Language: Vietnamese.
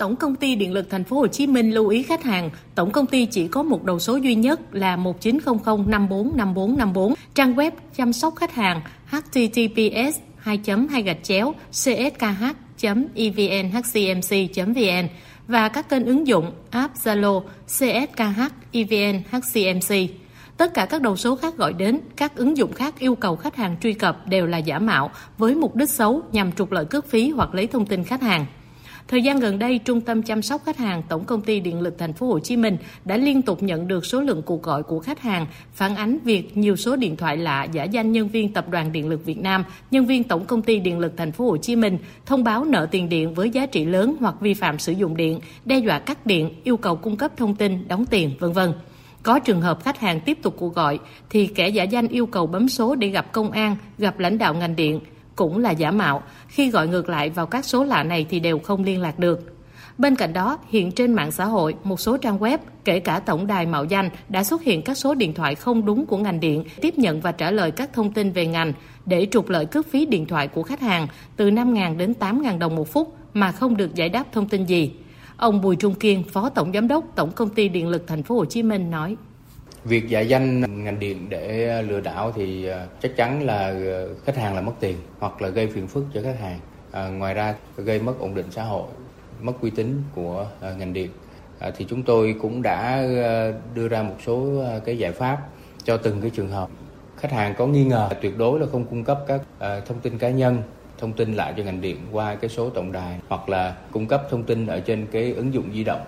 Tổng công ty Điện lực Thành phố Hồ Chí Minh lưu ý khách hàng, tổng công ty chỉ có một đầu số duy nhất là 1900 545454. Trang web chăm sóc khách hàng https 2 2 gạch chéo cskh evnhcmc.vn và các kênh ứng dụng app Zalo, CSKH, EVN, HCMC. Tất cả các đầu số khác gọi đến, các ứng dụng khác yêu cầu khách hàng truy cập đều là giả mạo với mục đích xấu nhằm trục lợi cước phí hoặc lấy thông tin khách hàng. Thời gian gần đây, Trung tâm chăm sóc khách hàng Tổng công ty Điện lực Thành phố Hồ Chí Minh đã liên tục nhận được số lượng cuộc gọi của khách hàng phản ánh việc nhiều số điện thoại lạ giả danh nhân viên Tập đoàn Điện lực Việt Nam, nhân viên Tổng công ty Điện lực Thành phố Hồ Chí Minh thông báo nợ tiền điện với giá trị lớn hoặc vi phạm sử dụng điện, đe dọa cắt điện, yêu cầu cung cấp thông tin, đóng tiền, vân vân. Có trường hợp khách hàng tiếp tục cuộc gọi thì kẻ giả danh yêu cầu bấm số để gặp công an, gặp lãnh đạo ngành điện cũng là giả mạo. Khi gọi ngược lại vào các số lạ này thì đều không liên lạc được. Bên cạnh đó, hiện trên mạng xã hội, một số trang web, kể cả tổng đài mạo danh, đã xuất hiện các số điện thoại không đúng của ngành điện, tiếp nhận và trả lời các thông tin về ngành để trục lợi cước phí điện thoại của khách hàng từ 5.000 đến 8.000 đồng một phút mà không được giải đáp thông tin gì. Ông Bùi Trung Kiên, Phó Tổng Giám đốc Tổng Công ty Điện lực Thành phố Hồ Chí Minh nói. Việc giả danh ngành điện để ờ, lừa đảo thì ờ, chắc chắn là ờ, khách hàng là mất tiền hoặc là gây phiền phức cho khách hàng. À, ngoài ra gây mất ổn định xã hội, mất uy tín của à, ngành điện. À, thì chúng tôi cũng đã đưa ra một số cái giải pháp cho từng cái trường hợp. Khách hàng có nghi ngờ tuyệt đối là không cung cấp các thông tin cá nhân thông tin lại cho ngành điện qua cái số tổng đài hoặc là cung cấp thông tin ở trên cái ứng dụng di động